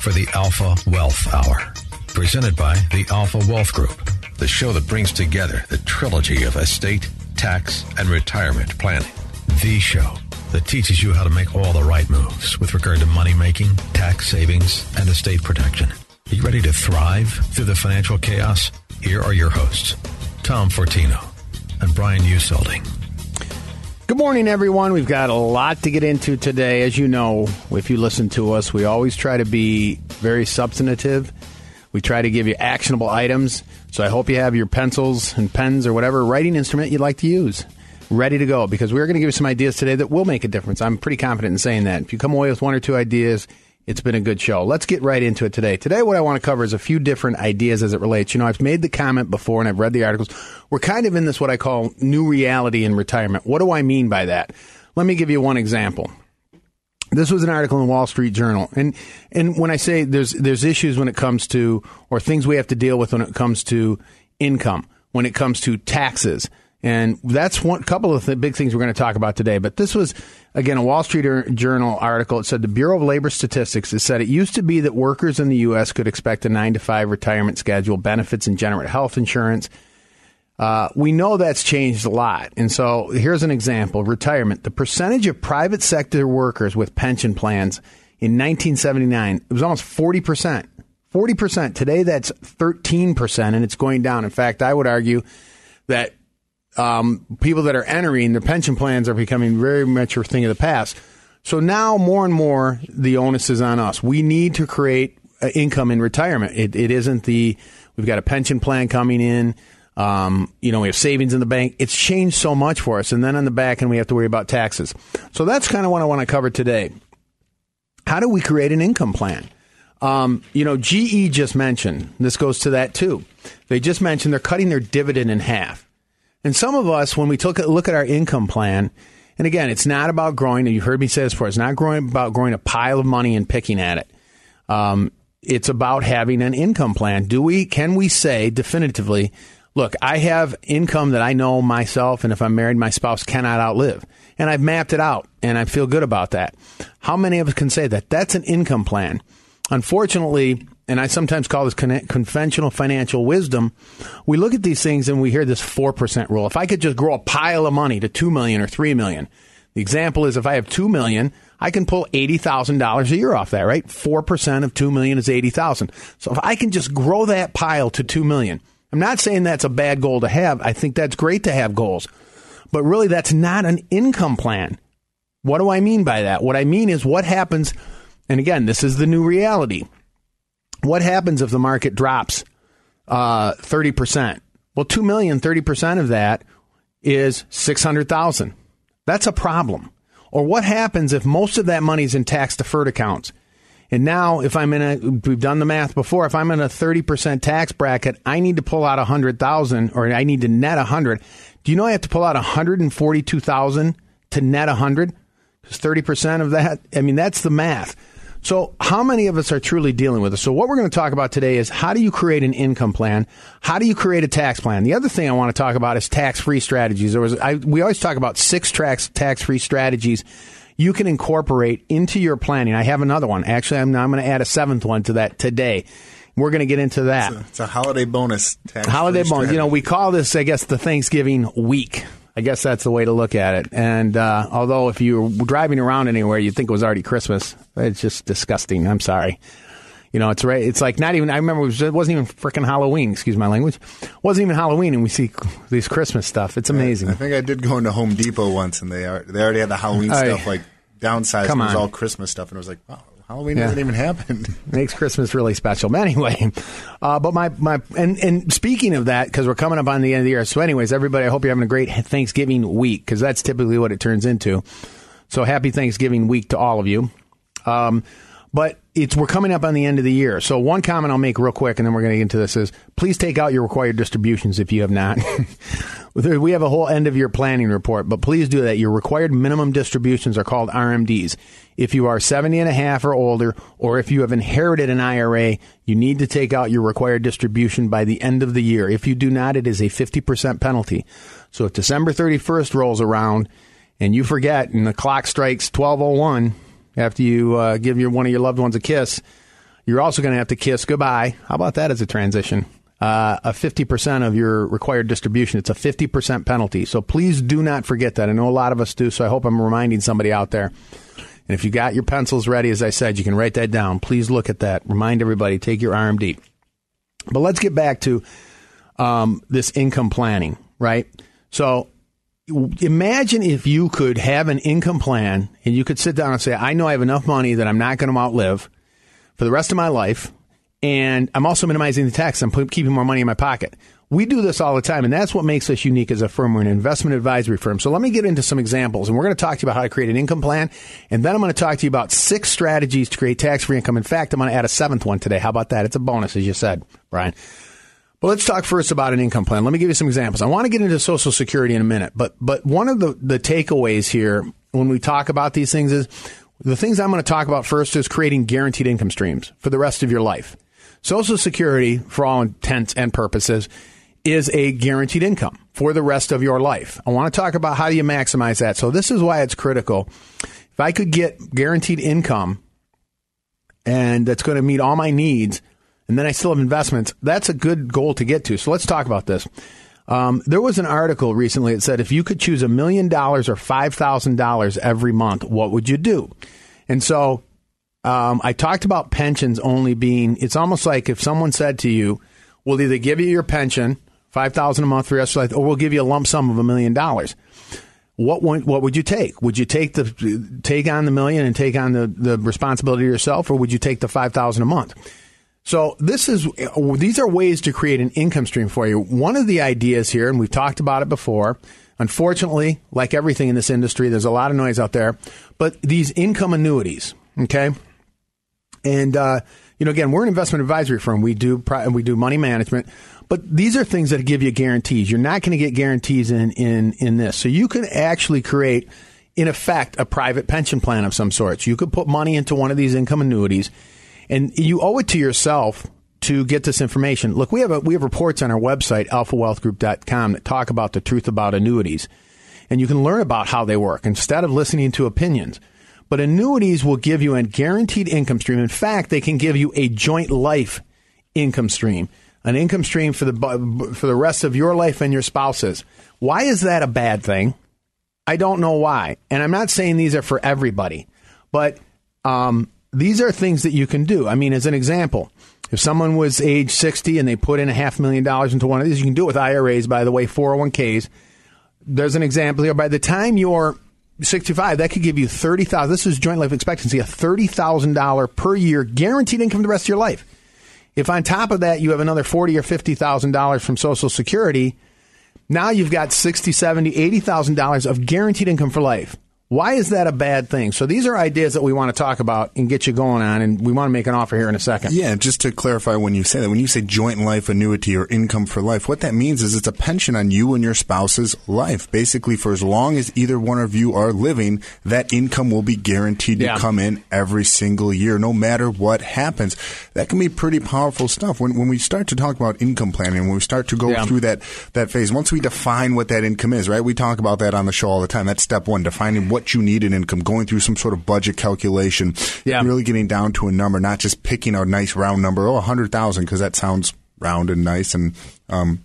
for the Alpha Wealth Hour, presented by the Alpha Wealth Group, the show that brings together the trilogy of estate, tax, and retirement planning. The show that teaches you how to make all the right moves with regard to money making, tax savings, and estate protection. Are you ready to thrive through the financial chaos? Here are your hosts, Tom Fortino and Brian Uselding. Good morning, everyone. We've got a lot to get into today. As you know, if you listen to us, we always try to be very substantive. We try to give you actionable items. So I hope you have your pencils and pens or whatever writing instrument you'd like to use ready to go because we're going to give you some ideas today that will make a difference. I'm pretty confident in saying that. If you come away with one or two ideas, it's been a good show. Let's get right into it today. Today, what I want to cover is a few different ideas as it relates. You know, I've made the comment before and I've read the articles. We're kind of in this what I call new reality in retirement. What do I mean by that? Let me give you one example. This was an article in Wall Street Journal, and and when I say there's there's issues when it comes to or things we have to deal with when it comes to income, when it comes to taxes, and that's one couple of the big things we're going to talk about today. But this was, again, a Wall Street Journal article. It said the Bureau of Labor Statistics has said it used to be that workers in the U.S. could expect a nine to five retirement schedule, benefits, and generate health insurance. Uh, we know that's changed a lot. And so here's an example retirement. The percentage of private sector workers with pension plans in 1979, it was almost 40%. 40%. Today, that's 13%, and it's going down. In fact, I would argue that um, people that are entering their pension plans are becoming very much a thing of the past. So now more and more the onus is on us. We need to create uh, income in retirement. It, it isn't the we've got a pension plan coming in. Um, you know, we have savings in the bank. It's changed so much for us. And then on the back end, we have to worry about taxes. So that's kind of what I want to cover today. How do we create an income plan? Um, you know, GE just mentioned, this goes to that too. They just mentioned they're cutting their dividend in half. And some of us, when we took a look at our income plan, and again, it's not about growing. You've heard me say this before. It's not growing about growing a pile of money and picking at it. Um, it's about having an income plan. Do we? Can we say definitively? Look, I have income that I know myself, and if I'm married, my spouse cannot outlive, and I've mapped it out, and I feel good about that. How many of us can say that? That's an income plan. Unfortunately, and I sometimes call this con- conventional financial wisdom. We look at these things and we hear this 4% rule. If I could just grow a pile of money to 2 million or 3 million, the example is if I have 2 million, I can pull $80,000 a year off that, right? 4% of 2 million is 80,000. So if I can just grow that pile to 2 million, I'm not saying that's a bad goal to have. I think that's great to have goals. But really that's not an income plan. What do I mean by that? What I mean is what happens and again, this is the new reality what happens if the market drops uh, 30%? Well, 2 million, 30% of that is 600,000. That's a problem. Or what happens if most of that money is in tax deferred accounts? And now, if I'm in a, we've done the math before, if I'm in a 30% tax bracket, I need to pull out 100,000 or I need to net 100. Do you know I have to pull out 142,000 to net 100? Because 30% of that, I mean, that's the math. So, how many of us are truly dealing with this? So, what we're going to talk about today is how do you create an income plan? How do you create a tax plan? The other thing I want to talk about is tax free strategies. There was, I, we always talk about six tracks tax free strategies you can incorporate into your planning. I have another one. Actually, I'm, I'm going to add a seventh one to that today. We're going to get into that. It's a, it's a holiday bonus. holiday bonus. Strategy. You know, we call this, I guess, the Thanksgiving week. I guess that's the way to look at it. And uh, although if you were driving around anywhere, you'd think it was already Christmas. It's just disgusting. I'm sorry. You know, it's right. It's like not even. I remember it, was, it wasn't even freaking Halloween. Excuse my language. It wasn't even Halloween, and we see these Christmas stuff. It's amazing. I, I think I did go into Home Depot once, and they are they already had the Halloween stuff like downsized. Come on. It was all Christmas stuff, and it was like, wow, Halloween yeah. hasn't even happened. Makes Christmas really special. But anyway, uh, but my, my and, and speaking of that, because we're coming up on the end of the year. So, anyways, everybody, I hope you're having a great Thanksgiving week because that's typically what it turns into. So, happy Thanksgiving week to all of you. Um, But it's we're coming up on the end of the year. So one comment I'll make real quick, and then we're going to get into this is please take out your required distributions if you have not. we have a whole end of year planning report, but please do that. Your required minimum distributions are called RMDs. If you are 70 and a half or older, or if you have inherited an IRA, you need to take out your required distribution by the end of the year. If you do not, it is a 50% penalty. So if December 31st rolls around and you forget and the clock strikes 1201, after you uh, give your one of your loved ones a kiss, you're also going to have to kiss goodbye. How about that as a transition? Uh, a 50% of your required distribution. It's a 50% penalty. So please do not forget that. I know a lot of us do, so I hope I'm reminding somebody out there. And if you got your pencils ready, as I said, you can write that down. Please look at that. Remind everybody, take your RMD. But let's get back to um, this income planning, right? So imagine if you could have an income plan and you could sit down and say, I know I have enough money that I'm not going to outlive for the rest of my life. And I'm also minimizing the tax. I'm keeping more money in my pocket. We do this all the time, and that's what makes us unique as a firm. We're an investment advisory firm. So let me get into some examples, and we're going to talk to you about how to create an income plan, and then I'm going to talk to you about six strategies to create tax-free income. In fact, I'm going to add a seventh one today. How about that? It's a bonus, as you said, Brian. But let's talk first about an income plan. Let me give you some examples. I want to get into Social Security in a minute, but but one of the, the takeaways here when we talk about these things is the things I'm going to talk about first is creating guaranteed income streams for the rest of your life. Social Security, for all intents and purposes, is a guaranteed income for the rest of your life. I want to talk about how do you maximize that. So this is why it's critical. If I could get guaranteed income and that's going to meet all my needs – and then I still have investments. That's a good goal to get to. So let's talk about this. Um, there was an article recently that said if you could choose a million dollars or five thousand dollars every month, what would you do? And so um, I talked about pensions only being. It's almost like if someone said to you, "We'll either give you your pension, five thousand a month for the rest of life, or we'll give you a lump sum of a million dollars." What what would you take? Would you take the take on the million and take on the, the responsibility yourself, or would you take the five thousand a month? So this is these are ways to create an income stream for you. One of the ideas here, and we've talked about it before. Unfortunately, like everything in this industry, there's a lot of noise out there. But these income annuities, okay, and uh, you know, again, we're an investment advisory firm. We do and we do money management, but these are things that give you guarantees. You're not going to get guarantees in in in this. So you can actually create, in effect, a private pension plan of some sorts. You could put money into one of these income annuities and you owe it to yourself to get this information. Look, we have a, we have reports on our website alphawealthgroup.com that talk about the truth about annuities, and you can learn about how they work instead of listening to opinions. But annuities will give you a guaranteed income stream. In fact, they can give you a joint life income stream, an income stream for the for the rest of your life and your spouse's. Why is that a bad thing? I don't know why, and I'm not saying these are for everybody, but um, these are things that you can do. I mean, as an example, if someone was age 60 and they put in a half million dollars into one of these, you can do it with IRAs, by the way, 401ks. There's an example here. By the time you're 65, that could give you 30000 This is joint life expectancy, a $30,000 per year guaranteed income the rest of your life. If on top of that you have another forty or $50,000 from Social Security, now you've got 60, 70, $80,000 of guaranteed income for life. Why is that a bad thing? So these are ideas that we want to talk about and get you going on, and we want to make an offer here in a second. Yeah, just to clarify when you say that, when you say joint life annuity or income for life, what that means is it's a pension on you and your spouse's life. Basically, for as long as either one of you are living, that income will be guaranteed yeah. to come in every single year, no matter what happens. That can be pretty powerful stuff. When, when we start to talk about income planning, when we start to go yeah. through that, that phase, once we define what that income is, right? We talk about that on the show all the time. That's step one, defining what what you need in income, going through some sort of budget calculation, yeah. really getting down to a number, not just picking a nice round number, oh, 100,000, because that sounds round and nice and, um,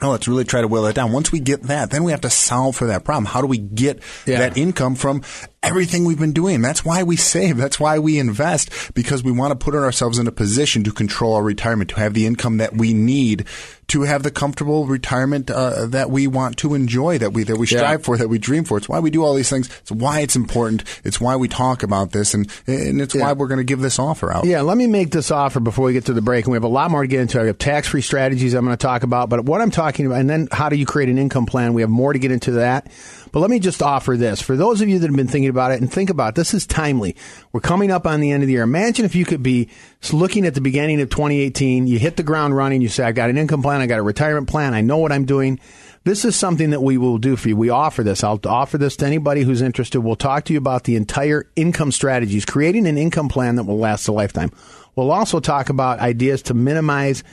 Oh, let's really try to will it down. Once we get that, then we have to solve for that problem. How do we get yeah. that income from everything we've been doing? That's why we save. That's why we invest because we want to put ourselves in a position to control our retirement, to have the income that we need to have the comfortable retirement uh, that we want to enjoy, that we that we strive yeah. for, that we dream for. It's why we do all these things. It's why it's important. It's why we talk about this, and and it's yeah. why we're going to give this offer out. Yeah, let me make this offer before we get to the break, and we have a lot more to get into. I have tax free strategies I'm going to talk about, but what I'm talking about, and then how do you create an income plan? We have more to get into that. But let me just offer this for those of you that have been thinking about it and think about it, this is timely. We're coming up on the end of the year. Imagine if you could be looking at the beginning of 2018, you hit the ground running, you say, I got an income plan, I got a retirement plan, I know what I'm doing. This is something that we will do for you. We offer this. I'll offer this to anybody who's interested. We'll talk to you about the entire income strategies, creating an income plan that will last a lifetime. We'll also talk about ideas to minimize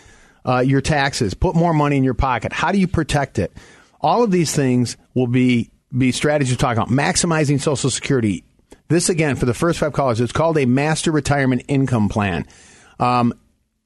uh, your taxes, put more money in your pocket. How do you protect it? All of these things will be be strategies talking about. Maximizing Social Security. This again for the first five callers. It's called a Master Retirement Income Plan, um,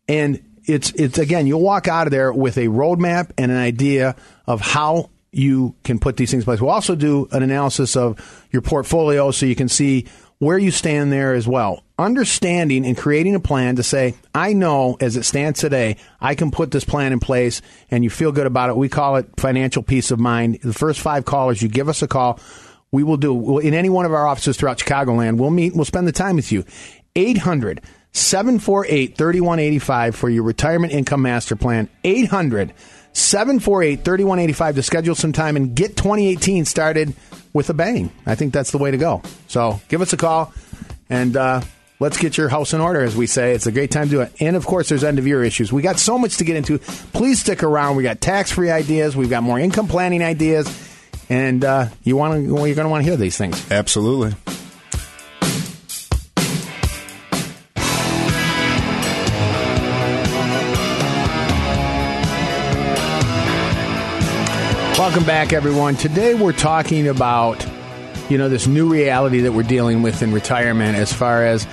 and it's it's again you'll walk out of there with a roadmap and an idea of how you can put these things in place. We'll also do an analysis of your portfolio so you can see where you stand there as well. Understanding and creating a plan to say, I know as it stands today, I can put this plan in place and you feel good about it. We call it financial peace of mind. The first five callers, you give us a call. We will do in any one of our offices throughout Chicagoland. We'll meet. We'll spend the time with you. 800 748 3185 for your retirement income master plan. 800 748 3185 to schedule some time and get 2018 started with a bang. I think that's the way to go. So give us a call and uh, let's get your house in order, as we say. It's a great time to do it. And of course, there's end of year issues. We got so much to get into. Please stick around. We got tax free ideas. We've got more income planning ideas. And uh, you want to, well, you're going to want to hear these things. Absolutely. Welcome back, everyone. Today we're talking about, you know, this new reality that we're dealing with in retirement as far as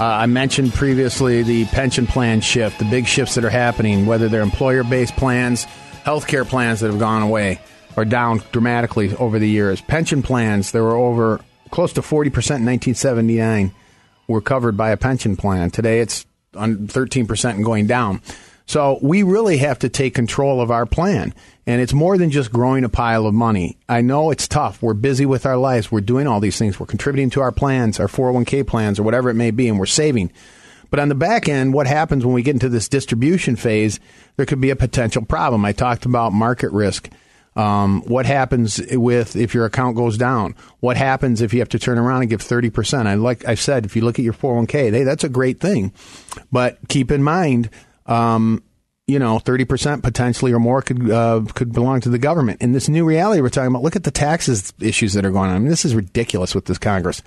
uh, I mentioned previously the pension plan shift, the big shifts that are happening, whether they're employer based plans, healthcare plans that have gone away or down dramatically over the years. Pension plans, there were over close to 40% in 1979 were covered by a pension plan. Today it's on 13% and going down. So we really have to take control of our plan. And it's more than just growing a pile of money. I know it's tough. We're busy with our lives. We're doing all these things. We're contributing to our plans, our 401k plans, or whatever it may be, and we're saving. But on the back end, what happens when we get into this distribution phase? There could be a potential problem. I talked about market risk. Um, what happens with if your account goes down? What happens if you have to turn around and give 30%? I like I said, if you look at your 401k, hey, that's a great thing. But keep in mind, um, you know, 30% potentially or more could uh, could belong to the government. In this new reality we're talking about, look at the taxes issues that are going on. I mean, this is ridiculous with this Congress.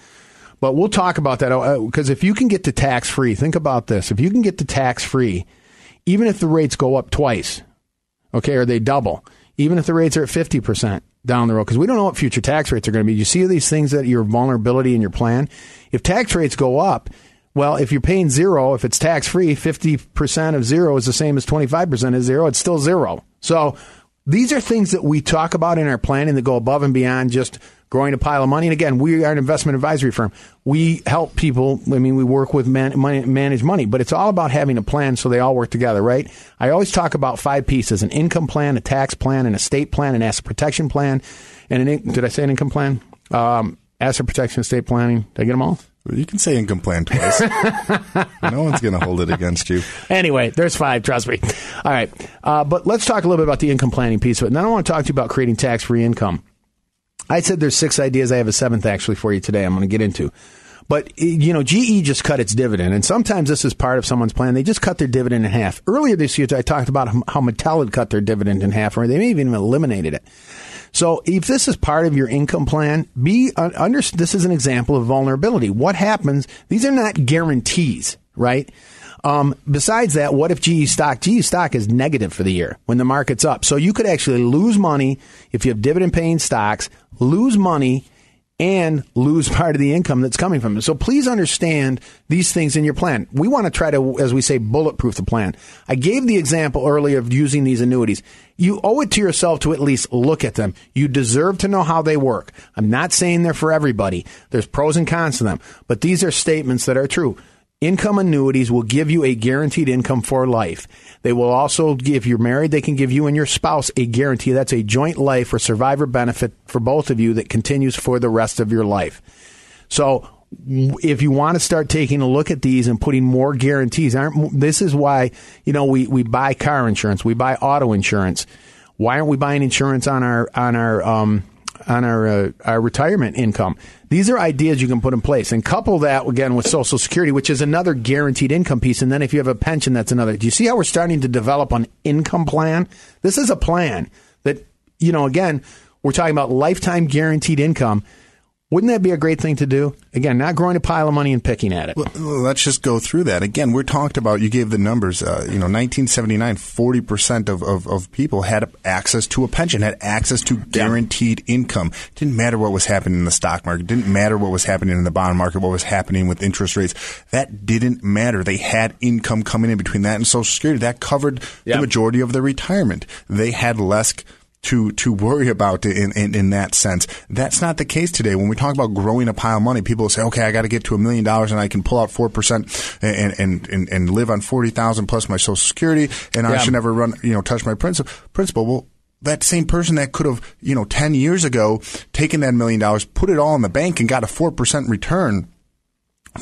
But we'll talk about that because uh, if you can get to tax free, think about this. If you can get to tax free, even if the rates go up twice, okay, or they double, even if the rates are at 50% down the road, because we don't know what future tax rates are going to be. You see these things that your vulnerability in your plan? If tax rates go up, well, if you're paying zero, if it's tax free, 50% of zero is the same as 25% of zero. It's still zero. So these are things that we talk about in our planning that go above and beyond just growing a pile of money. And again, we are an investment advisory firm. We help people. I mean, we work with man, money, manage money, but it's all about having a plan so they all work together, right? I always talk about five pieces: an income plan, a tax plan, an estate plan, an asset protection plan, and an did I say an income plan? Um, asset protection, estate planning. Did I get them all? You can say income plan twice. no one's going to hold it against you. Anyway, there's five. Trust me. All right, uh, but let's talk a little bit about the income planning piece of it. And then I want to talk to you about creating tax-free income. I said there's six ideas. I have a seventh actually for you today. I'm going to get into. But you know, GE just cut its dividend, and sometimes this is part of someone's plan. They just cut their dividend in half. Earlier this year, I talked about how Mattel had cut their dividend in half, or they may even eliminated it. So if this is part of your income plan, be uh, under, this is an example of vulnerability. What happens? These are not guarantees, right? Um, besides that, what if GE stock, GE stock is negative for the year when the market's up? So you could actually lose money if you have dividend paying stocks, lose money and lose part of the income that's coming from it. So please understand these things in your plan. We want to try to, as we say, bulletproof the plan. I gave the example earlier of using these annuities. You owe it to yourself to at least look at them. You deserve to know how they work. I'm not saying they're for everybody. There's pros and cons to them, but these are statements that are true. Income annuities will give you a guaranteed income for life. They will also, if you're married, they can give you and your spouse a guarantee. That's a joint life or survivor benefit for both of you that continues for the rest of your life. So if you want to start taking a look at these and putting more guarantees, aren't this is why you know we, we buy car insurance, we buy auto insurance. Why aren't we buying insurance on our on our um, on our uh, our retirement income. These are ideas you can put in place, and couple that again with Social Security, which is another guaranteed income piece. And then if you have a pension, that's another. Do you see how we're starting to develop an income plan? This is a plan that you know. Again, we're talking about lifetime guaranteed income wouldn't that be a great thing to do? Again, not growing a pile of money and picking at it. Well, let's just go through that. Again, we're talked about, you gave the numbers, uh, you know, 1979, 40% of, of, of, people had access to a pension, had access to guaranteed yeah. income. Didn't matter what was happening in the stock market, didn't matter what was happening in the bond market, what was happening with interest rates. That didn't matter. They had income coming in between that and Social Security. That covered the majority of their retirement. They had less to to worry about in, in, in that sense. That's not the case today. When we talk about growing a pile of money, people say, "Okay, I got to get to a million dollars, and I can pull out four percent and and, and and live on forty thousand plus my Social Security, and yeah. I should never run, you know, touch my principal." Principal. Well, that same person that could have, you know, 10 years ago taken that million dollars, put it all in the bank and got a 4% return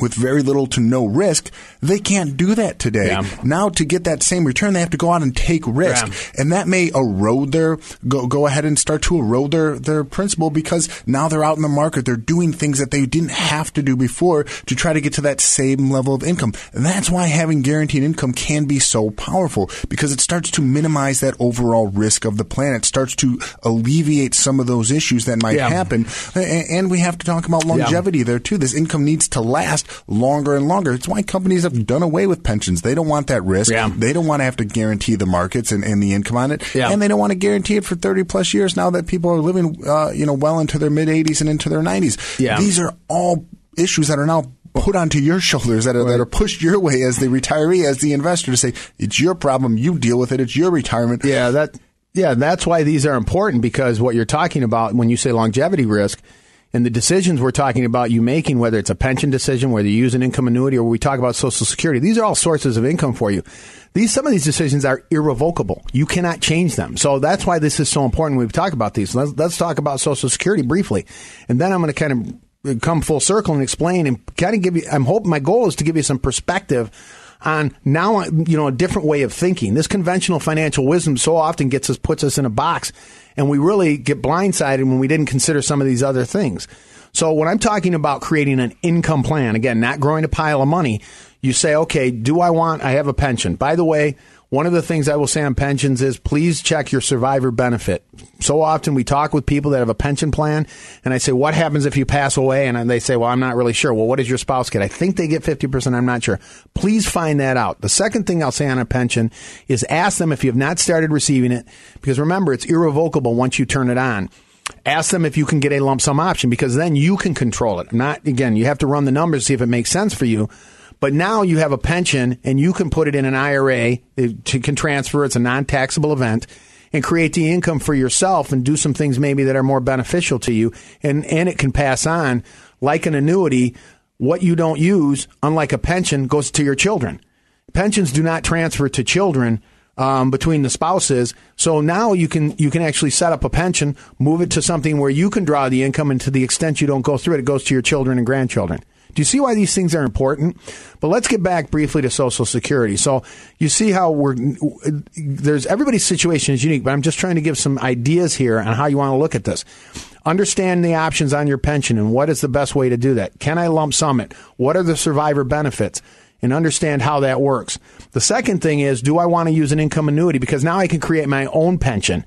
with very little to no risk, they can't do that today. Yeah. Now to get that same return, they have to go out and take risk. Yeah. And that may erode their, go, go ahead and start to erode their, their principal because now they're out in the market. They're doing things that they didn't have to do before to try to get to that same level of income. And that's why having guaranteed income can be so powerful because it starts to minimize that overall risk of the plan. It starts to alleviate some of those issues that might yeah. happen. And we have to talk about longevity there too. This income needs to last last longer and longer. It's why companies have done away with pensions. They don't want that risk. Yeah. They don't want to have to guarantee the markets and, and the income on it. Yeah. And they don't want to guarantee it for 30 plus years now that people are living, uh, you know, well into their mid 80s and into their 90s. Yeah. These are all issues that are now put onto your shoulders that are, right. that are pushed your way as the retiree, as the investor to say, it's your problem. You deal with it. It's your retirement. Yeah. That, yeah. That's why these are important because what you're talking about when you say longevity risk and the decisions we're talking about you making, whether it's a pension decision, whether you use an income annuity, or we talk about Social Security, these are all sources of income for you. These some of these decisions are irrevocable. You cannot change them. So that's why this is so important. When we talk about these. Let's, let's talk about Social Security briefly, and then I'm going to kind of come full circle and explain and kind of give you. I'm hoping my goal is to give you some perspective on now you know a different way of thinking. This conventional financial wisdom so often gets us puts us in a box and we really get blindsided when we didn't consider some of these other things. So when I'm talking about creating an income plan, again, not growing a pile of money, you say, okay, do I want, I have a pension. By the way, one of the things I will say on pensions is please check your survivor benefit. So often we talk with people that have a pension plan and I say, what happens if you pass away? And they say, well, I'm not really sure. Well, what does your spouse get? I think they get 50%. I'm not sure. Please find that out. The second thing I'll say on a pension is ask them if you have not started receiving it because remember, it's irrevocable once you turn it on ask them if you can get a lump sum option because then you can control it. Not again, you have to run the numbers to see if it makes sense for you. But now you have a pension and you can put it in an IRA. It can transfer. It's a non-taxable event and create the income for yourself and do some things maybe that are more beneficial to you. And, and it can pass on like an annuity. What you don't use, unlike a pension, goes to your children. Pensions do not transfer to children um, between the spouses. So now you can you can actually set up a pension, move it to something where you can draw the income, and to the extent you don't go through it, it goes to your children and grandchildren. Do you see why these things are important? But let's get back briefly to Social Security. So you see how we're there's everybody's situation is unique, but I'm just trying to give some ideas here on how you want to look at this. Understand the options on your pension and what is the best way to do that. Can I lump sum it? What are the survivor benefits? And understand how that works. The second thing is, do I want to use an income annuity? Because now I can create my own pension.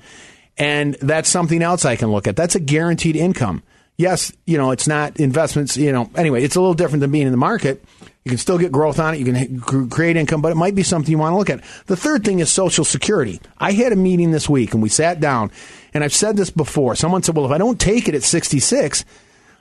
And that's something else I can look at. That's a guaranteed income yes, you know, it's not investments, you know, anyway, it's a little different than being in the market. You can still get growth on it. You can create income, but it might be something you want to look at. The third thing is Social Security. I had a meeting this week and we sat down and I've said this before. Someone said, well, if I don't take it at 66,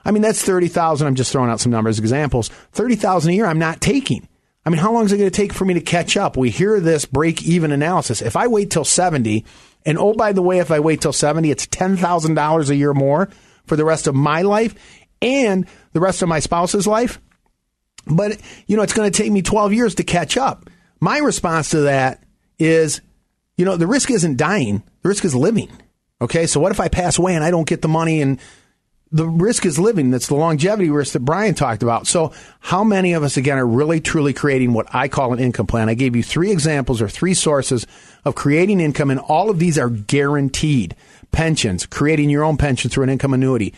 I mean, that's 30,000. I'm just throwing out some numbers, examples. 30,000 a year I'm not taking. I mean, how long is it going to take for me to catch up? We hear this break even analysis. If I wait till 70, and oh, by the way, if I wait till 70, it's $10,000 a year more for the rest of my life and the rest of my spouse's life. But, you know, it's going to take me 12 years to catch up. My response to that is, you know, the risk isn't dying, the risk is living. Okay. So what if I pass away and I don't get the money and the risk is living. That's the longevity risk that Brian talked about. So, how many of us, again, are really truly creating what I call an income plan? I gave you three examples or three sources of creating income, and all of these are guaranteed. pensions, creating your own pension through an income annuity,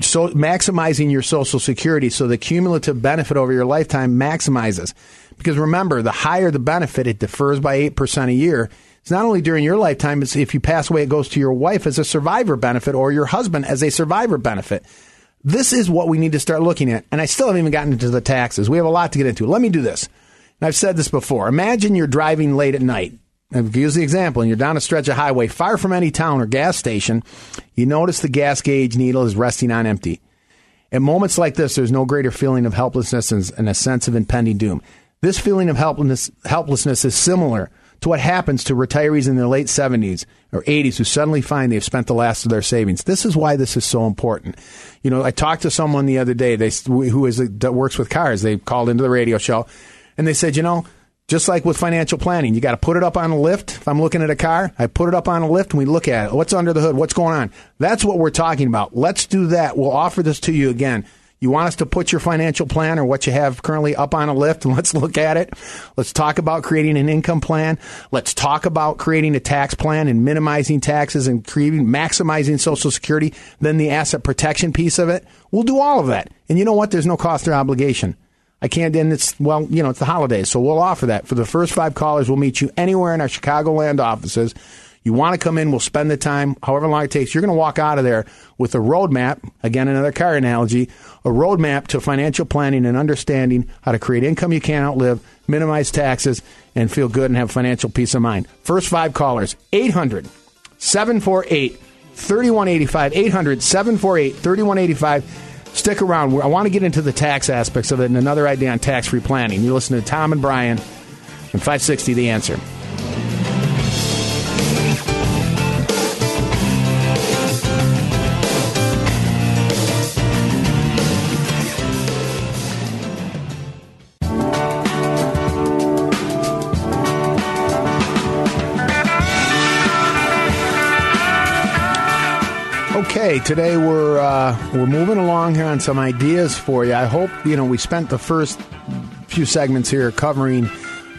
so maximizing your social security so the cumulative benefit over your lifetime maximizes. Because remember, the higher the benefit, it defers by 8% a year. It's not only during your lifetime, it's if you pass away, it goes to your wife as a survivor benefit or your husband as a survivor benefit. This is what we need to start looking at. And I still haven't even gotten into the taxes. We have a lot to get into. Let me do this. And I've said this before. Imagine you're driving late at night I'll use the example, and you're down a stretch of highway far from any town or gas station, you notice the gas gauge needle is resting on empty. At moments like this, there's no greater feeling of helplessness and a sense of impending doom. This feeling of helplessness, helplessness is similar to what happens to retirees in their late 70s or 80s who suddenly find they've spent the last of their savings. This is why this is so important. You know, I talked to someone the other day they, who is, that works with cars. They called into the radio show and they said, you know, just like with financial planning, you got to put it up on a lift. If I'm looking at a car, I put it up on a lift and we look at it. What's under the hood? What's going on? That's what we're talking about. Let's do that. We'll offer this to you again. You want us to put your financial plan or what you have currently up on a lift and let's look at it. Let's talk about creating an income plan. Let's talk about creating a tax plan and minimizing taxes and creating, maximizing social security, then the asset protection piece of it. We'll do all of that. And you know what? There's no cost or obligation. I can't, and it's, well, you know, it's the holidays, so we'll offer that. For the first five callers, we'll meet you anywhere in our Chicagoland offices. You want to come in, we'll spend the time, however long it takes. You're going to walk out of there with a roadmap, again, another car analogy, a roadmap to financial planning and understanding how to create income you can't outlive, minimize taxes, and feel good and have financial peace of mind. First five callers, 800 748 3185. 800 748 3185. Stick around. I want to get into the tax aspects of it and another idea on tax free planning. You listen to Tom and Brian and 560 The Answer. Okay, today we're uh, we're moving along here on some ideas for you. I hope you know we spent the first few segments here covering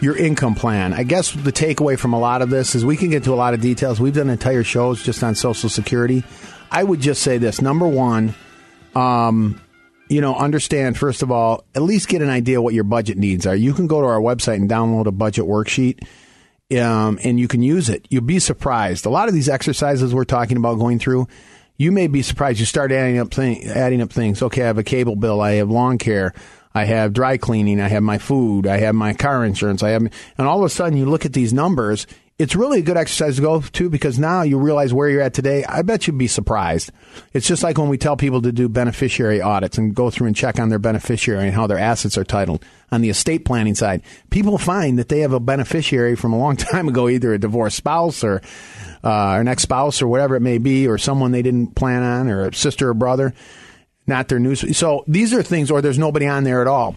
your income plan. I guess the takeaway from a lot of this is we can get to a lot of details. We've done entire shows just on Social Security. I would just say this: number one, um, you know, understand first of all, at least get an idea what your budget needs are. You can go to our website and download a budget worksheet. Um, and you can use it. You'll be surprised. A lot of these exercises we're talking about going through, you may be surprised. You start adding up adding up things. Okay, I have a cable bill. I have lawn care. I have dry cleaning. I have my food. I have my car insurance. I have, and all of a sudden you look at these numbers. It's really a good exercise to go to because now you realize where you're at today. I bet you'd be surprised. It's just like when we tell people to do beneficiary audits and go through and check on their beneficiary and how their assets are titled on the estate planning side. People find that they have a beneficiary from a long time ago, either a divorced spouse or uh, an ex spouse or whatever it may be, or someone they didn't plan on, or a sister or brother, not their news. So these are things, or there's nobody on there at all.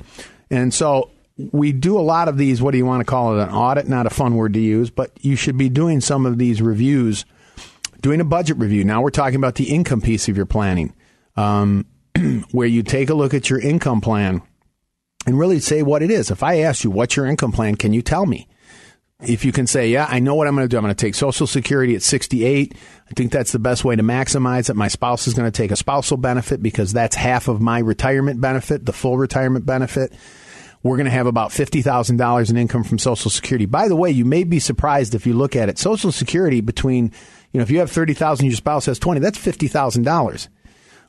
And so we do a lot of these. What do you want to call it? An audit, not a fun word to use, but you should be doing some of these reviews, doing a budget review. Now we're talking about the income piece of your planning, um, where you take a look at your income plan and really say what it is. If I ask you, what's your income plan? Can you tell me? if you can say, yeah, I know what I'm going to do. I'm going to take Social Security at 68. I think that's the best way to maximize it. My spouse is going to take a spousal benefit because that's half of my retirement benefit, the full retirement benefit. We're going to have about $50,000 in income from Social Security. By the way, you may be surprised if you look at it. Social Security between, you know, if you have 30,000, your spouse has 20, that's $50,000.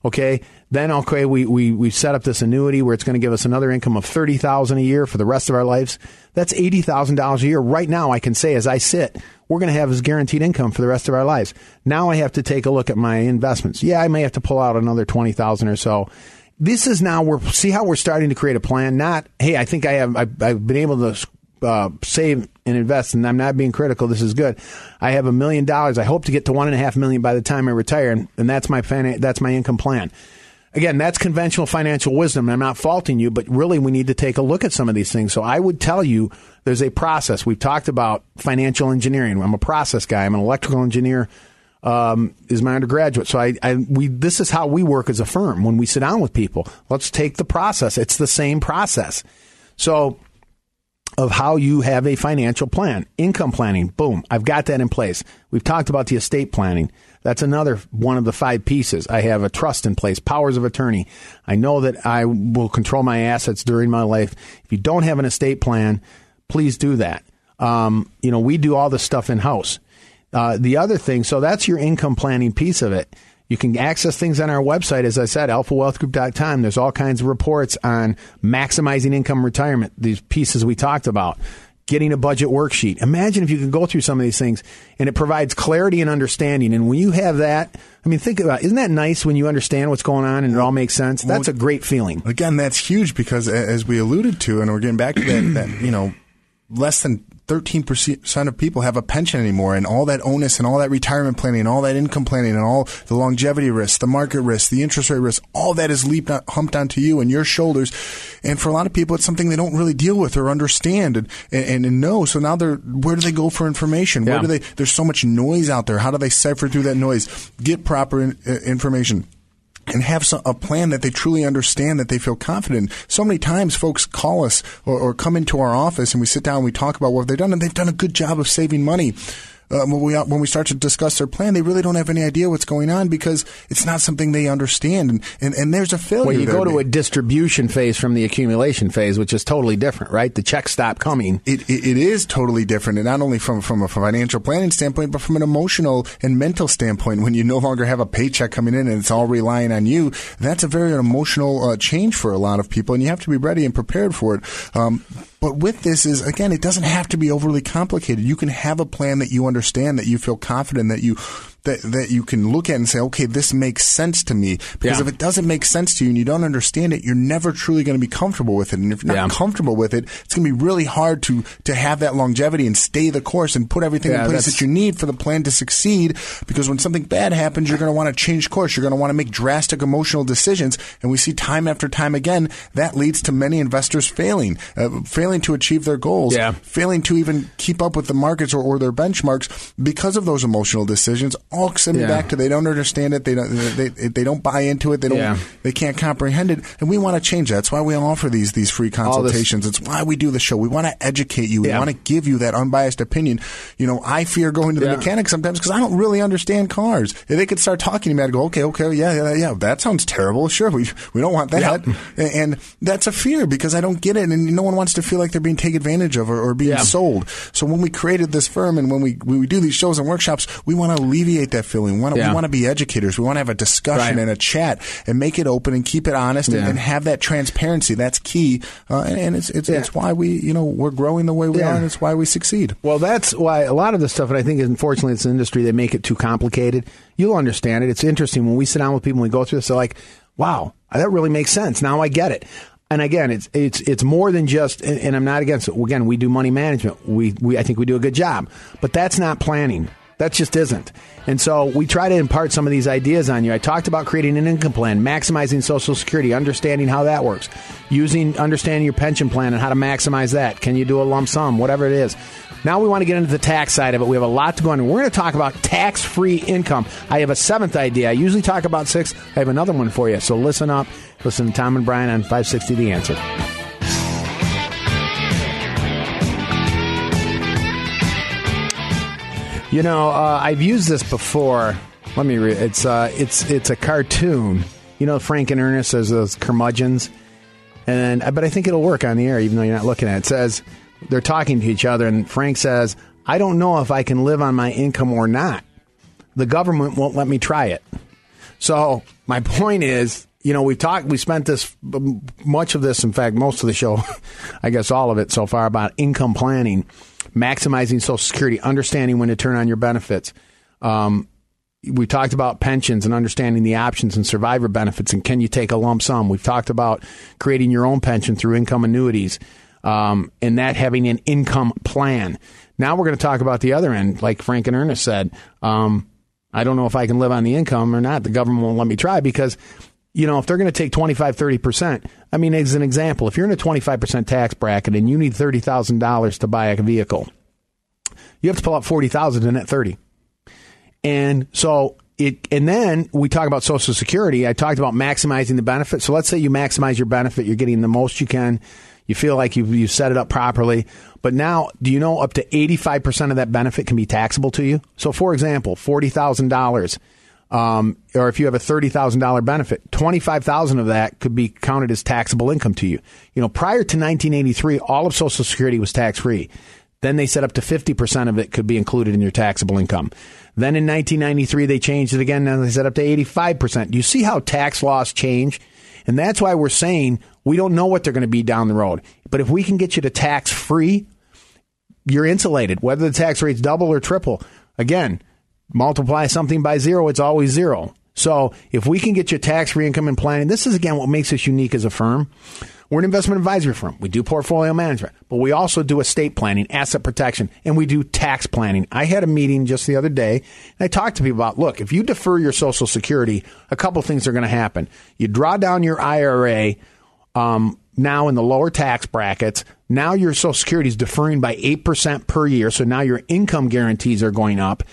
Okay. Then, okay, we, we, we set up this annuity where it's going to give us another income of 30000 a year for the rest of our lives. That's $80,000 a year. Right now, I can say as I sit, we're going to have this guaranteed income for the rest of our lives. Now I have to take a look at my investments. Yeah, I may have to pull out another 20000 or so. This is now, we're, see how we're starting to create a plan? Not, hey, I think I have, I've, I've been able to uh, save and invest, and I'm not being critical. This is good. I have a million dollars. I hope to get to one and a half million by the time I retire, and, and that's my fin- that's my income plan. Again, that's conventional financial wisdom. I'm not faulting you, but really we need to take a look at some of these things. So I would tell you there's a process. We've talked about financial engineering. I'm a process guy. I'm an electrical engineer. Um, is my undergraduate. So I, I, we, this is how we work as a firm when we sit down with people. Let's take the process. It's the same process. So of how you have a financial plan. Income planning, boom, I've got that in place. We've talked about the estate planning. That's another one of the five pieces. I have a trust in place, powers of attorney. I know that I will control my assets during my life. If you don't have an estate plan, please do that. Um, you know, we do all this stuff in house. Uh, the other thing, so that's your income planning piece of it. You can access things on our website, as I said, alphawealthgroup.com. There's all kinds of reports on maximizing income retirement, these pieces we talked about. Getting a budget worksheet. Imagine if you could go through some of these things and it provides clarity and understanding. And when you have that, I mean, think about, isn't that nice when you understand what's going on and it all makes sense? That's a great feeling. Again, that's huge because as we alluded to, and we're getting back to that, that you know, less than 13% of people have a pension anymore and all that onus and all that retirement planning and all that income planning and all the longevity risk, the market risk, the interest rate risk, all that is leaped, humped onto you and your shoulders. And for a lot of people, it's something they don't really deal with or understand and, and, and know. So now they're, where do they go for information? Where do they, there's so much noise out there. How do they cipher through that noise? Get proper in, uh, information and have a plan that they truly understand that they feel confident. So many times folks call us or, or come into our office and we sit down and we talk about what they've done and they've done a good job of saving money uh, when we when we start to discuss their plan, they really don't have any idea what's going on because it's not something they understand, and and, and there's a failure. Well, you go to a distribution phase from the accumulation phase, which is totally different, right? The checks stop coming. It, it, it is totally different, and not only from from a financial planning standpoint, but from an emotional and mental standpoint. When you no longer have a paycheck coming in and it's all relying on you, that's a very emotional uh, change for a lot of people, and you have to be ready and prepared for it. Um, but with this is again, it doesn't have to be overly complicated. You can have a plan that you understand, that you feel confident, that you that, that you can look at and say, okay, this makes sense to me. Because yeah. if it doesn't make sense to you and you don't understand it, you're never truly going to be comfortable with it. And if you're not yeah. comfortable with it, it's going to be really hard to, to have that longevity and stay the course and put everything yeah, in place that you need for the plan to succeed. Because when something bad happens, you're going to want to change course. You're going to want to make drastic emotional decisions. And we see time after time again, that leads to many investors failing, uh, failing to achieve their goals, failing to even keep up with the markets or, or their benchmarks because of those emotional decisions all send me yeah. back to they don't understand it. They don't they, they don't buy into it. They don't yeah. they can't comprehend it. And we want to change that. That's why we offer these these free consultations. It's why we do the show. We want to educate you. We yeah. want to give you that unbiased opinion. You know, I fear going to the mechanic sometimes because I don't really understand cars. If they could start talking to me, I'd go, okay, okay, yeah, yeah, yeah. That sounds terrible. Sure, we we don't want that. And that's a fear because I don't get it, and no one wants to feel like they're being taken advantage of or, or being sold. So when we created this firm and when we when we do these shows and workshops, we want to alleviate that feeling. We want to, yeah. we want to be educators. We want to have a discussion right. and a chat and make it open and keep it honest yeah. and, and, have that transparency. That's key. Uh, and, and, it's it's, yeah. it's why we you know we're growing the way we are, and it's why we succeed. Well, that's why a lot of the stuff, and I think unfortunately it's an industry they make it too complicated. You'll understand it. It's interesting when we sit down with people and we go through this. They're like, "Wow, that really makes sense. Now I get it." and again, it's it's it's more than just. And I'm not against it. Again, we do money management. We we I think we do a good job, but that's not planning. That just isn't. And so we try to impart some of these ideas on you. I talked about creating an income plan, maximizing Social Security, understanding how that works, using understanding your pension plan and how to maximize that. Can you do a lump sum, whatever it is. Now we want to get into the tax side of it. We have a lot to go on. We're going to talk about tax-free income. I have a seventh idea. I usually talk about six. I have another one for you. So listen up. Listen to Tom and Brian on 560 The Answer. You know, uh, I've used this before. Let me read. It's uh, it's it's a cartoon. You know, Frank and Ernest as those curmudgeons, and but I think it'll work on the air, even though you're not looking at it. It says they're talking to each other, and Frank says, "I don't know if I can live on my income or not. The government won't let me try it." So my point is, you know, we've talked, we spent this much of this, in fact, most of the show, I guess all of it so far about income planning maximizing Social Security, understanding when to turn on your benefits. Um, we talked about pensions and understanding the options and survivor benefits and can you take a lump sum. We've talked about creating your own pension through income annuities um, and that having an income plan. Now we're going to talk about the other end, like Frank and Ernest said. Um, I don't know if I can live on the income or not. The government won't let me try because you know, if they're going to take 25, 30%, I mean, as an example, if you're in a 25% tax bracket and you need $30,000 to buy a vehicle, you have to pull out 40,000 in that 30. And so it, and then we talk about Social Security. I talked about maximizing the benefit. So let's say you maximize your benefit, you're getting the most you can. You feel like you've, you set it up properly. But now, do you know up to 85% of that benefit can be taxable to you? So, for example, $40,000. Um, or if you have a $30,000 benefit, 25,000 of that could be counted as taxable income to you. You know, prior to 1983, all of Social Security was tax free. Then they said up to 50% of it could be included in your taxable income. Then in 1993, they changed it again. Now they said up to 85%. Do you see how tax laws change? And that's why we're saying we don't know what they're going to be down the road. But if we can get you to tax free, you're insulated, whether the tax rate's double or triple. Again, multiply something by zero, it's always zero. So if we can get you tax free income and planning, this is again what makes us unique as a firm. We're an investment advisory firm. We do portfolio management, but we also do estate planning, asset protection, and we do tax planning. I had a meeting just the other day, and I talked to people about look, if you defer your Social Security, a couple things are going to happen. You draw down your IRA um, now in the lower tax brackets. Now your Social Security is deferring by 8% per year, so now your income guarantees are going up.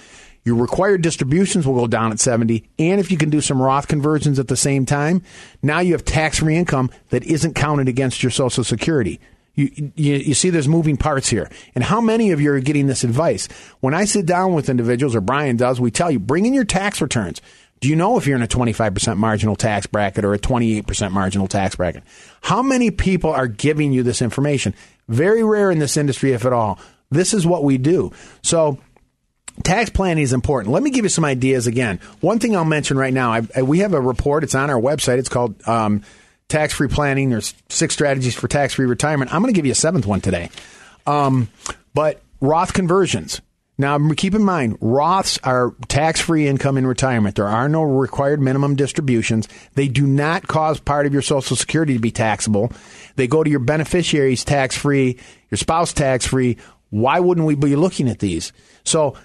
Your required distributions will go down at 70. And if you can do some Roth conversions at the same time, now you have tax free income that isn't counted against your Social Security. You, you, you, see there's moving parts here. And how many of you are getting this advice? When I sit down with individuals, or Brian does, we tell you, bring in your tax returns. Do you know if you're in a 25% marginal tax bracket or a 28% marginal tax bracket? How many people are giving you this information? Very rare in this industry, if at all. This is what we do. So Tax planning is important. Let me give you some ideas again. One thing I'll mention right now, I, we have a report. It's on our website. It's called um, Tax Free Planning. There's six strategies for tax free retirement. I'm going to give you a seventh one today. Um, but Roth conversions. Now, keep in mind, Roths are tax free income in retirement. There are no required minimum distributions. They do not cause part of your Social Security to be taxable. They go to your beneficiaries tax free, your spouse tax free. Why wouldn't we be looking at these? So,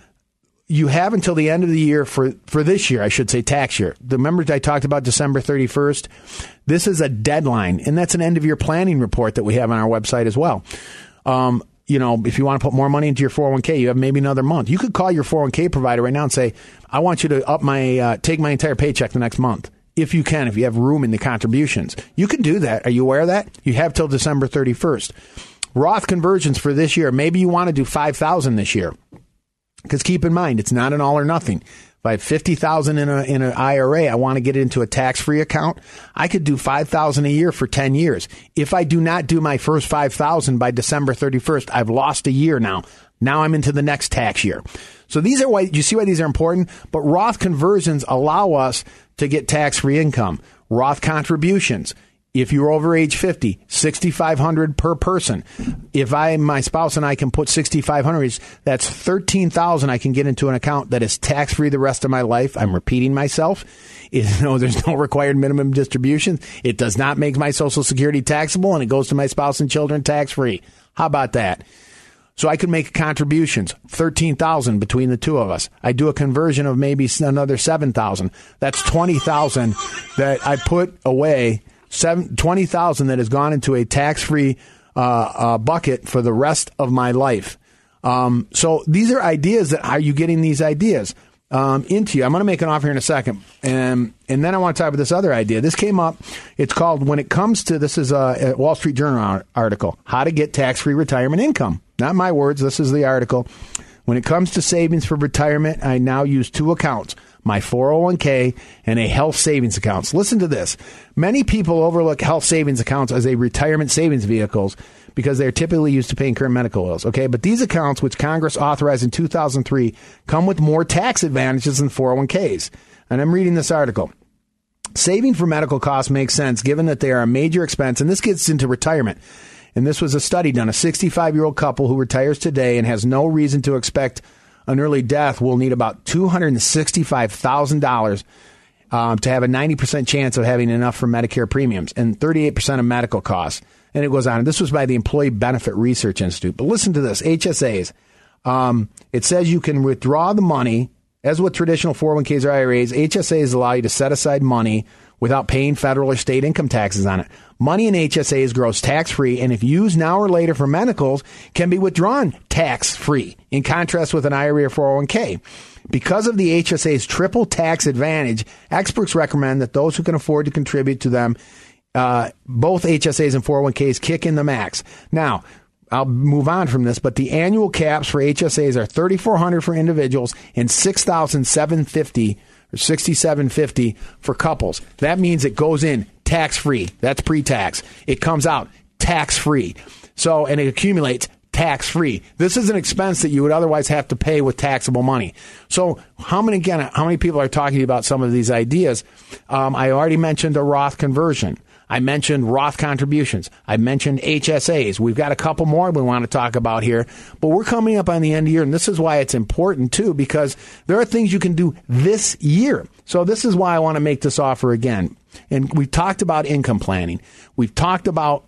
you have until the end of the year for, for this year, I should say tax year. The members I talked about December 31st. This is a deadline, and that's an end of year planning report that we have on our website as well. Um, you know, if you want to put more money into your 401k, you have maybe another month. You could call your 401k provider right now and say, I want you to up my, uh, take my entire paycheck the next month. If you can, if you have room in the contributions, you can do that. Are you aware of that? You have till December 31st. Roth conversions for this year. Maybe you want to do 5,000 this year. Because keep in mind, it's not an all or nothing. If I have fifty thousand in a in an IRA, I want to get it into a tax free account. I could do five thousand a year for ten years. If I do not do my first five thousand by December thirty first, I've lost a year now. Now I'm into the next tax year. So these are why you see why these are important. But Roth conversions allow us to get tax free income. Roth contributions if you're over age 50, 6500 per person. If I my spouse and I can put 6500 that's 13,000 I can get into an account that is tax free the rest of my life. I'm repeating myself. You know, there's no required minimum distribution. It does not make my social security taxable and it goes to my spouse and children tax free. How about that? So I could make contributions, 13,000 between the two of us. I do a conversion of maybe another 7,000. That's 20,000 that I put away seven, 20,000 that has gone into a tax free uh, uh, bucket for the rest of my life. Um, so these are ideas that are you getting these ideas um, into you? I'm going to make an offer here in a second, and and then I want to talk about this other idea. This came up. It's called when it comes to this is a, a Wall Street Journal article: How to get tax free retirement income. Not my words. This is the article. When it comes to savings for retirement, I now use two accounts my 401k, and a health savings accounts. Listen to this. Many people overlook health savings accounts as a retirement savings vehicles because they're typically used to paying current medical bills. Okay, but these accounts, which Congress authorized in 2003, come with more tax advantages than 401ks. And I'm reading this article. Saving for medical costs makes sense given that they are a major expense, and this gets into retirement. And this was a study done. A 65 year old couple who retires today and has no reason to expect an early death will need about $265,000 um, to have a 90% chance of having enough for Medicare premiums and 38% of medical costs. And it goes on. This was by the Employee Benefit Research Institute. But listen to this HSAs. Um, it says you can withdraw the money, as with traditional 401ks or IRAs, HSAs allow you to set aside money without paying federal or state income taxes on it. Money in HSAs grows tax free and if used now or later for medicals can be withdrawn tax free in contrast with an IRA or 401k. Because of the HSA's triple tax advantage, experts recommend that those who can afford to contribute to them uh, both HSAs and 401ks kick in the max. Now, I'll move on from this, but the annual caps for HSAs are 3400 for individuals and 6750 or 6750 for couples. That means it goes in tax free. That's pre-tax. It comes out tax free. So, and it accumulates tax free. This is an expense that you would otherwise have to pay with taxable money. So, how many again? How many people are talking about some of these ideas? Um, I already mentioned a Roth conversion. I mentioned Roth contributions. I mentioned HSAs. We've got a couple more we want to talk about here, but we're coming up on the end of the year, and this is why it's important too, because there are things you can do this year. So this is why I want to make this offer again. And we've talked about income planning. We've talked about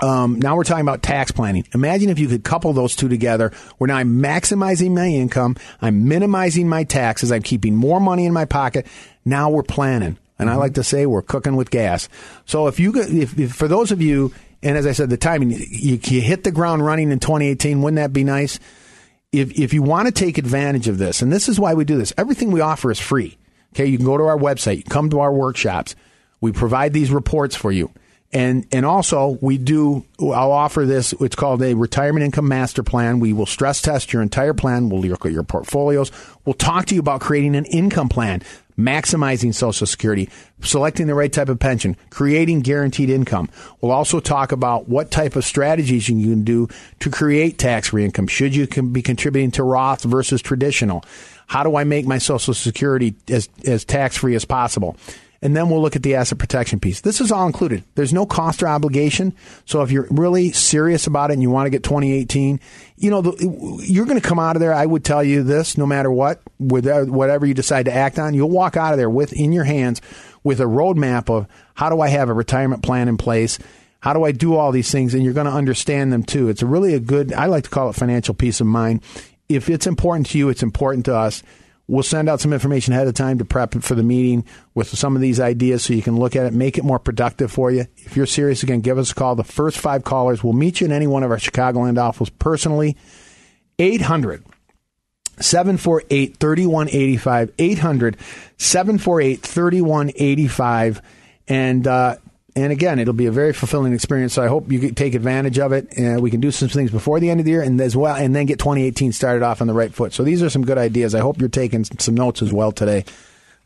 um, now we're talking about tax planning. Imagine if you could couple those two together where now I'm maximizing my income, I'm minimizing my taxes, I'm keeping more money in my pocket. Now we're planning. And I mm-hmm. like to say we're cooking with gas. So if you, if, if for those of you, and as I said, the timing, you, you hit the ground running in 2018, wouldn't that be nice? If, if you want to take advantage of this, and this is why we do this, everything we offer is free. Okay. You can go to our website, come to our workshops. We provide these reports for you. And and also we do I'll offer this it's called a retirement income master plan. We will stress test your entire plan, we'll look at your portfolios, we'll talk to you about creating an income plan, maximizing social security, selecting the right type of pension, creating guaranteed income. We'll also talk about what type of strategies you can do to create tax-free income. Should you be contributing to Roth versus traditional? How do I make my social security as as tax-free as possible? And then we'll look at the asset protection piece. This is all included. There's no cost or obligation. So if you're really serious about it and you want to get 2018, you know, the, you're going to come out of there. I would tell you this, no matter what, with uh, whatever you decide to act on, you'll walk out of there with in your hands with a roadmap of how do I have a retirement plan in place. How do I do all these things? And you're going to understand them too. It's really a good, I like to call it financial peace of mind. If it's important to you, it's important to us We'll send out some information ahead of time to prep for the meeting with some of these ideas so you can look at it, make it more productive for you. If you're serious, again, give us a call. The first five callers will meet you in any one of our Chicagoland offices personally. 800 748 3185. 800 748 3185. And uh, and again, it'll be a very fulfilling experience. So I hope you take advantage of it. And we can do some things before the end of the year, and as well, and then get 2018 started off on the right foot. So these are some good ideas. I hope you're taking some notes as well today.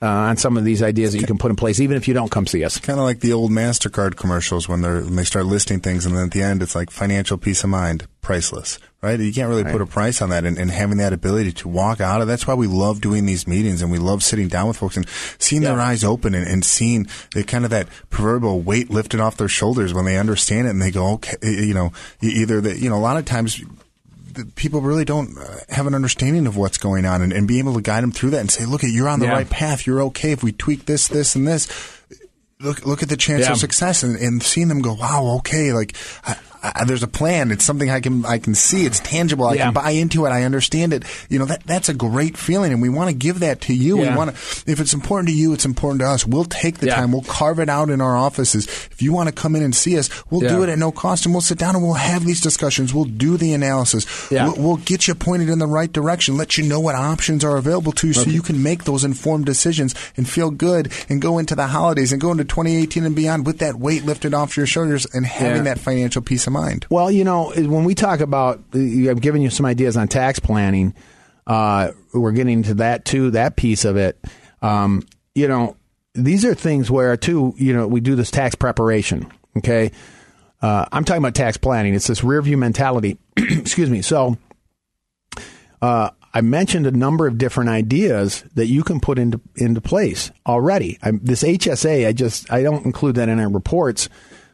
Uh, on some of these ideas that you can put in place, even if you don't come see us. Kind of like the old Mastercard commercials when, they're, when they start listing things, and then at the end, it's like financial peace of mind, priceless right? You can't really right. put a price on that and, and, having that ability to walk out of that's why we love doing these meetings and we love sitting down with folks and seeing yeah. their eyes open and, and seeing the kind of that proverbial weight lifted off their shoulders when they understand it and they go, okay, you know, either that, you know, a lot of times people really don't uh, have an understanding of what's going on and, and be able to guide them through that and say, look, you're on the yeah. right path. You're okay if we tweak this, this, and this look look at the chance yeah. of success and, and seeing them go, wow, okay, like I, I, there's a plan. It's something I can I can see. It's tangible. I yeah. can buy into it. I understand it. You know that that's a great feeling, and we want to give that to you. Yeah. We want to. If it's important to you, it's important to us. We'll take the time. We'll carve it out in our offices. If you want to come in and see us, we'll do it at no cost, and we'll sit down and we'll have these discussions. We'll do the analysis. We'll, we'll, get you pointed in the right direction. Let you know what options are available to you, okay. so you can make those informed decisions and feel good and go into the holidays and go into 2018 and beyond with that weight lifted off your shoulders and having that financial peace of mind. Well, you know, when we talk about, I'm giving you some ideas on tax planning. Uh, we're getting to that too, that piece of it. Um, you know, these are things where too, you know, we do this tax preparation. Okay, uh, I'm talking about tax planning. It's this rear view mentality. Excuse me. So, uh, I mentioned a number of different ideas that you can put into into place already. I'm, this HSA, I just I don't include that in our reports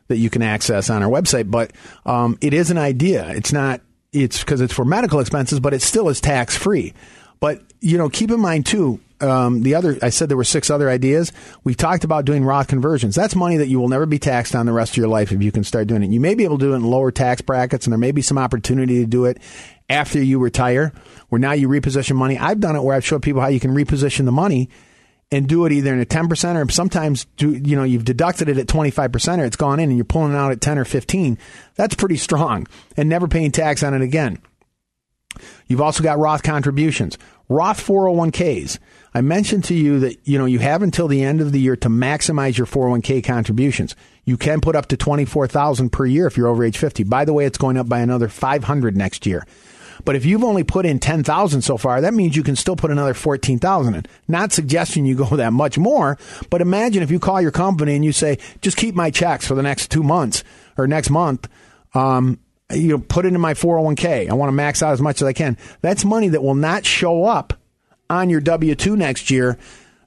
that you can access on our website. But um, it is an idea. It's not. It's because it's for medical expenses, but it still is tax free. But you know, keep in mind too. Um, the other, I said there were six other ideas. We talked about doing Roth conversions. That's money that you will never be taxed on the rest of your life if you can start doing it. You may be able to do it in lower tax brackets, and there may be some opportunity to do it after you retire, where now you reposition money. I've done it where I've showed people how you can reposition the money and do it either in a 10% or sometimes do, you know, you've deducted it at 25% or it's gone in and you're pulling it out at 10 or 15. That's pretty strong and never paying tax on it again. You've also got Roth contributions, Roth 401ks. I mentioned to you that you know you have until the end of the year to maximize your 401k contributions. You can put up to 24,000 per year if you're over age 50. By the way, it's going up by another 500 next year. But if you've only put in 10,000 so far, that means you can still put another 14,000 in. Not suggesting you go that much more, but imagine if you call your company and you say, just keep my checks for the next two months or next month. Um, you know, put it in my 401k. I want to max out as much as I can. That's money that will not show up on your W 2 next year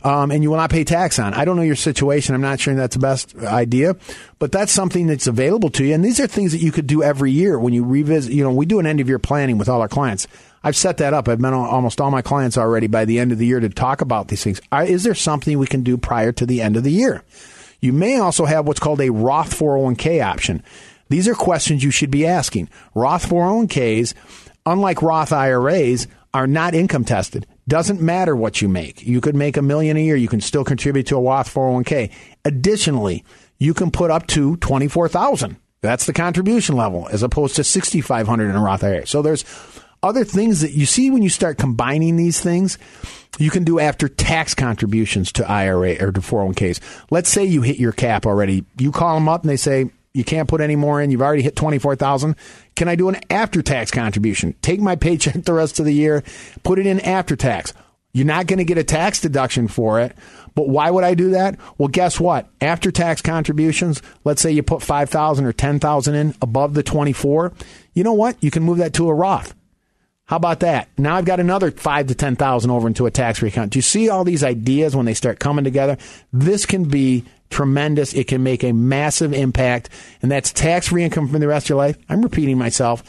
um, and you will not pay tax on. I don't know your situation. I'm not sure that's the best idea, but that's something that's available to you. And these are things that you could do every year when you revisit. You know, we do an end of year planning with all our clients. I've set that up. I've met almost all my clients already by the end of the year to talk about these things. Is there something we can do prior to the end of the year? You may also have what's called a Roth 401k option. These are questions you should be asking. Roth 401ks, unlike Roth IRAs, are not income tested. Doesn't matter what you make. You could make a million a year. You can still contribute to a Roth 401k. Additionally, you can put up to 24,000. That's the contribution level as opposed to 6,500 in a Roth IRA. So there's other things that you see when you start combining these things. You can do after tax contributions to IRA or to 401ks. Let's say you hit your cap already. You call them up and they say, you can't put any more in. You've already hit 24,000. Can I do an after tax contribution? Take my paycheck the rest of the year, put it in after tax. You're not going to get a tax deduction for it. But why would I do that? Well, guess what? After tax contributions, let's say you put 5,000 or 10,000 in above the 24. You know what? You can move that to a Roth. How about that? Now I've got another five to 10,000 over into a tax free account. Do you see all these ideas when they start coming together? This can be tremendous. It can make a massive impact, and that's tax free income for the rest of your life. I'm repeating myself.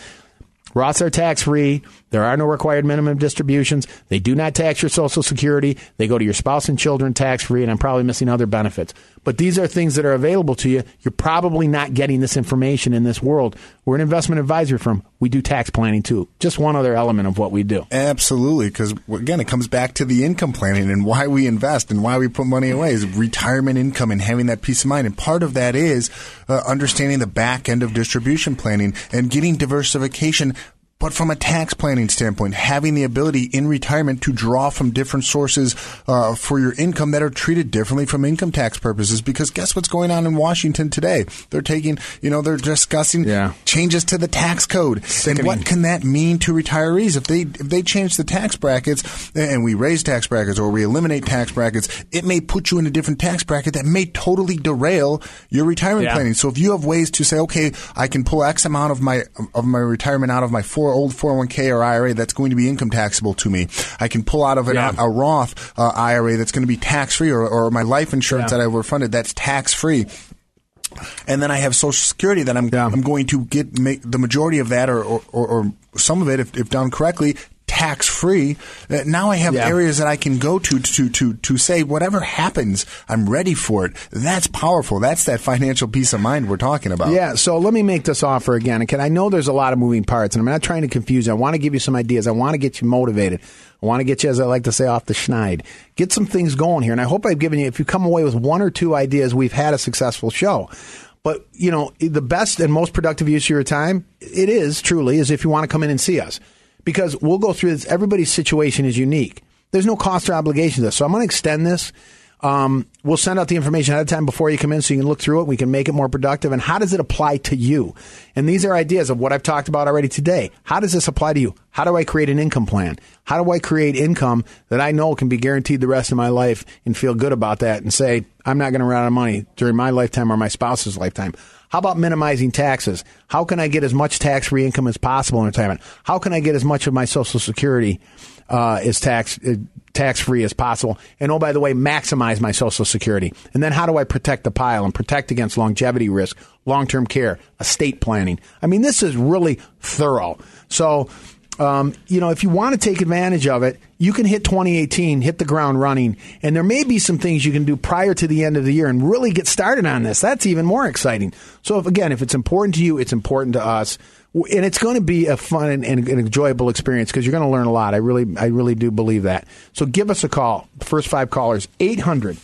Roths are tax free. There are no required minimum distributions. They do not tax your Social Security. They go to your spouse and children tax free, and I'm probably missing other benefits. But these are things that are available to you. You're probably not getting this information in this world. We're an investment advisory firm. We do tax planning too. Just one other element of what we do. Absolutely, because again, it comes back to the income planning and why we invest and why we put money away is retirement income and having that peace of mind. And part of that is uh, understanding the back end of distribution planning and getting diversification but from a tax planning standpoint, having the ability in retirement to draw from different sources uh, for your income that are treated differently from income tax purposes. Because guess what's going on in Washington today? They're taking, you know, they're discussing yeah. changes to the tax code. Sickening. And what can that mean to retirees if they if they change the tax brackets and we raise tax brackets or we eliminate tax brackets? It may put you in a different tax bracket that may totally derail your retirement yeah. planning. So if you have ways to say, okay, I can pull X amount of my of my retirement out of my four old 401k or IRA that's going to be income taxable to me. I can pull out of an, yeah. a, a, Roth uh, IRA that's going to be tax free, or, or, my life insurance yeah. that I've refunded that's tax free. And then I have Social Security that I'm yeah. I'm going to get make the majority of that, or, or, or some of it, if, if done correctly, tax free. Uh, now I have yeah. areas that I can go to to to to say whatever happens, I'm ready for it. That's powerful. That's that financial peace of mind we're talking about. Yeah. So let me make this offer again. And I know there's a lot of moving parts, and I'm not trying to confuse you. I want to give you some ideas. I want to get you motivated. I want to get you, as I like to say, off the schneid. Get some things going here. And I hope I've given you, if you come away with one or two ideas, we've had a successful show. But, you know, the best and most productive use of your time, it is truly, is if you want to come in and see us because we'll go through this. Everybody's situation is unique. There's no cost or obligation to this. So I'm going to extend this. Um, we'll send out the information ahead of time before you come in so you can look through it. We can make it more productive. And how does it apply to you? And these are ideas of what I've talked about already today. How does this apply to you? How do I create an income plan? How do I create income that I know can be guaranteed the rest of my life and feel good about that and say, I'm not going to run out of money during my lifetime or my spouse's lifetime? How about minimizing taxes? How can I get as much tax free income as possible in retirement? How can I get as much of my Social Security uh, as tax uh, tax free as possible? And oh, by the way, maximize my Social Security. And then how do I protect the pile and protect against longevity risk, long term care, estate planning? I mean, this is really thorough. So um, you know, if you want to take advantage of it, you can hit 2018, hit the ground running, and there may be some things you can do prior to the end of the year and really get started on this. That's even more exciting. So, if, again, if it's important to you, it's important to us, and it's going to be a fun and, and an enjoyable experience because you're going to learn a lot. I really, I really do believe that. So, give us a call. First five callers, 800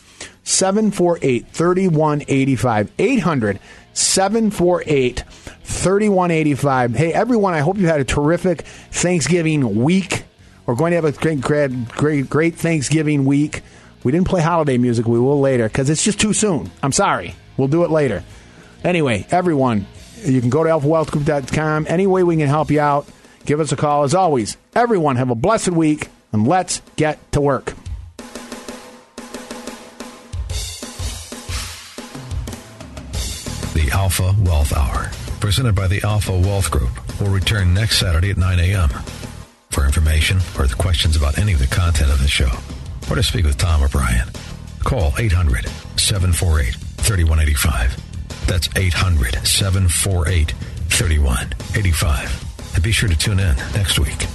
748 3185. 800 748 3185. Hey, everyone, I hope you had a terrific Thanksgiving week. We're going to have a great, great, great, Thanksgiving week. We didn't play holiday music. We will later because it's just too soon. I'm sorry. We'll do it later. Anyway, everyone, you can go to alphawealthgroup.com. Any way we can help you out, give us a call. As always, everyone, have a blessed week and let's get to work. The Alpha Wealth Hour, presented by the Alpha Wealth Group, will return next Saturday at 9 a.m. For information or questions about any of the content of the show, or to speak with Tom O'Brien, call 800 748 3185. That's 800 748 3185. And be sure to tune in next week.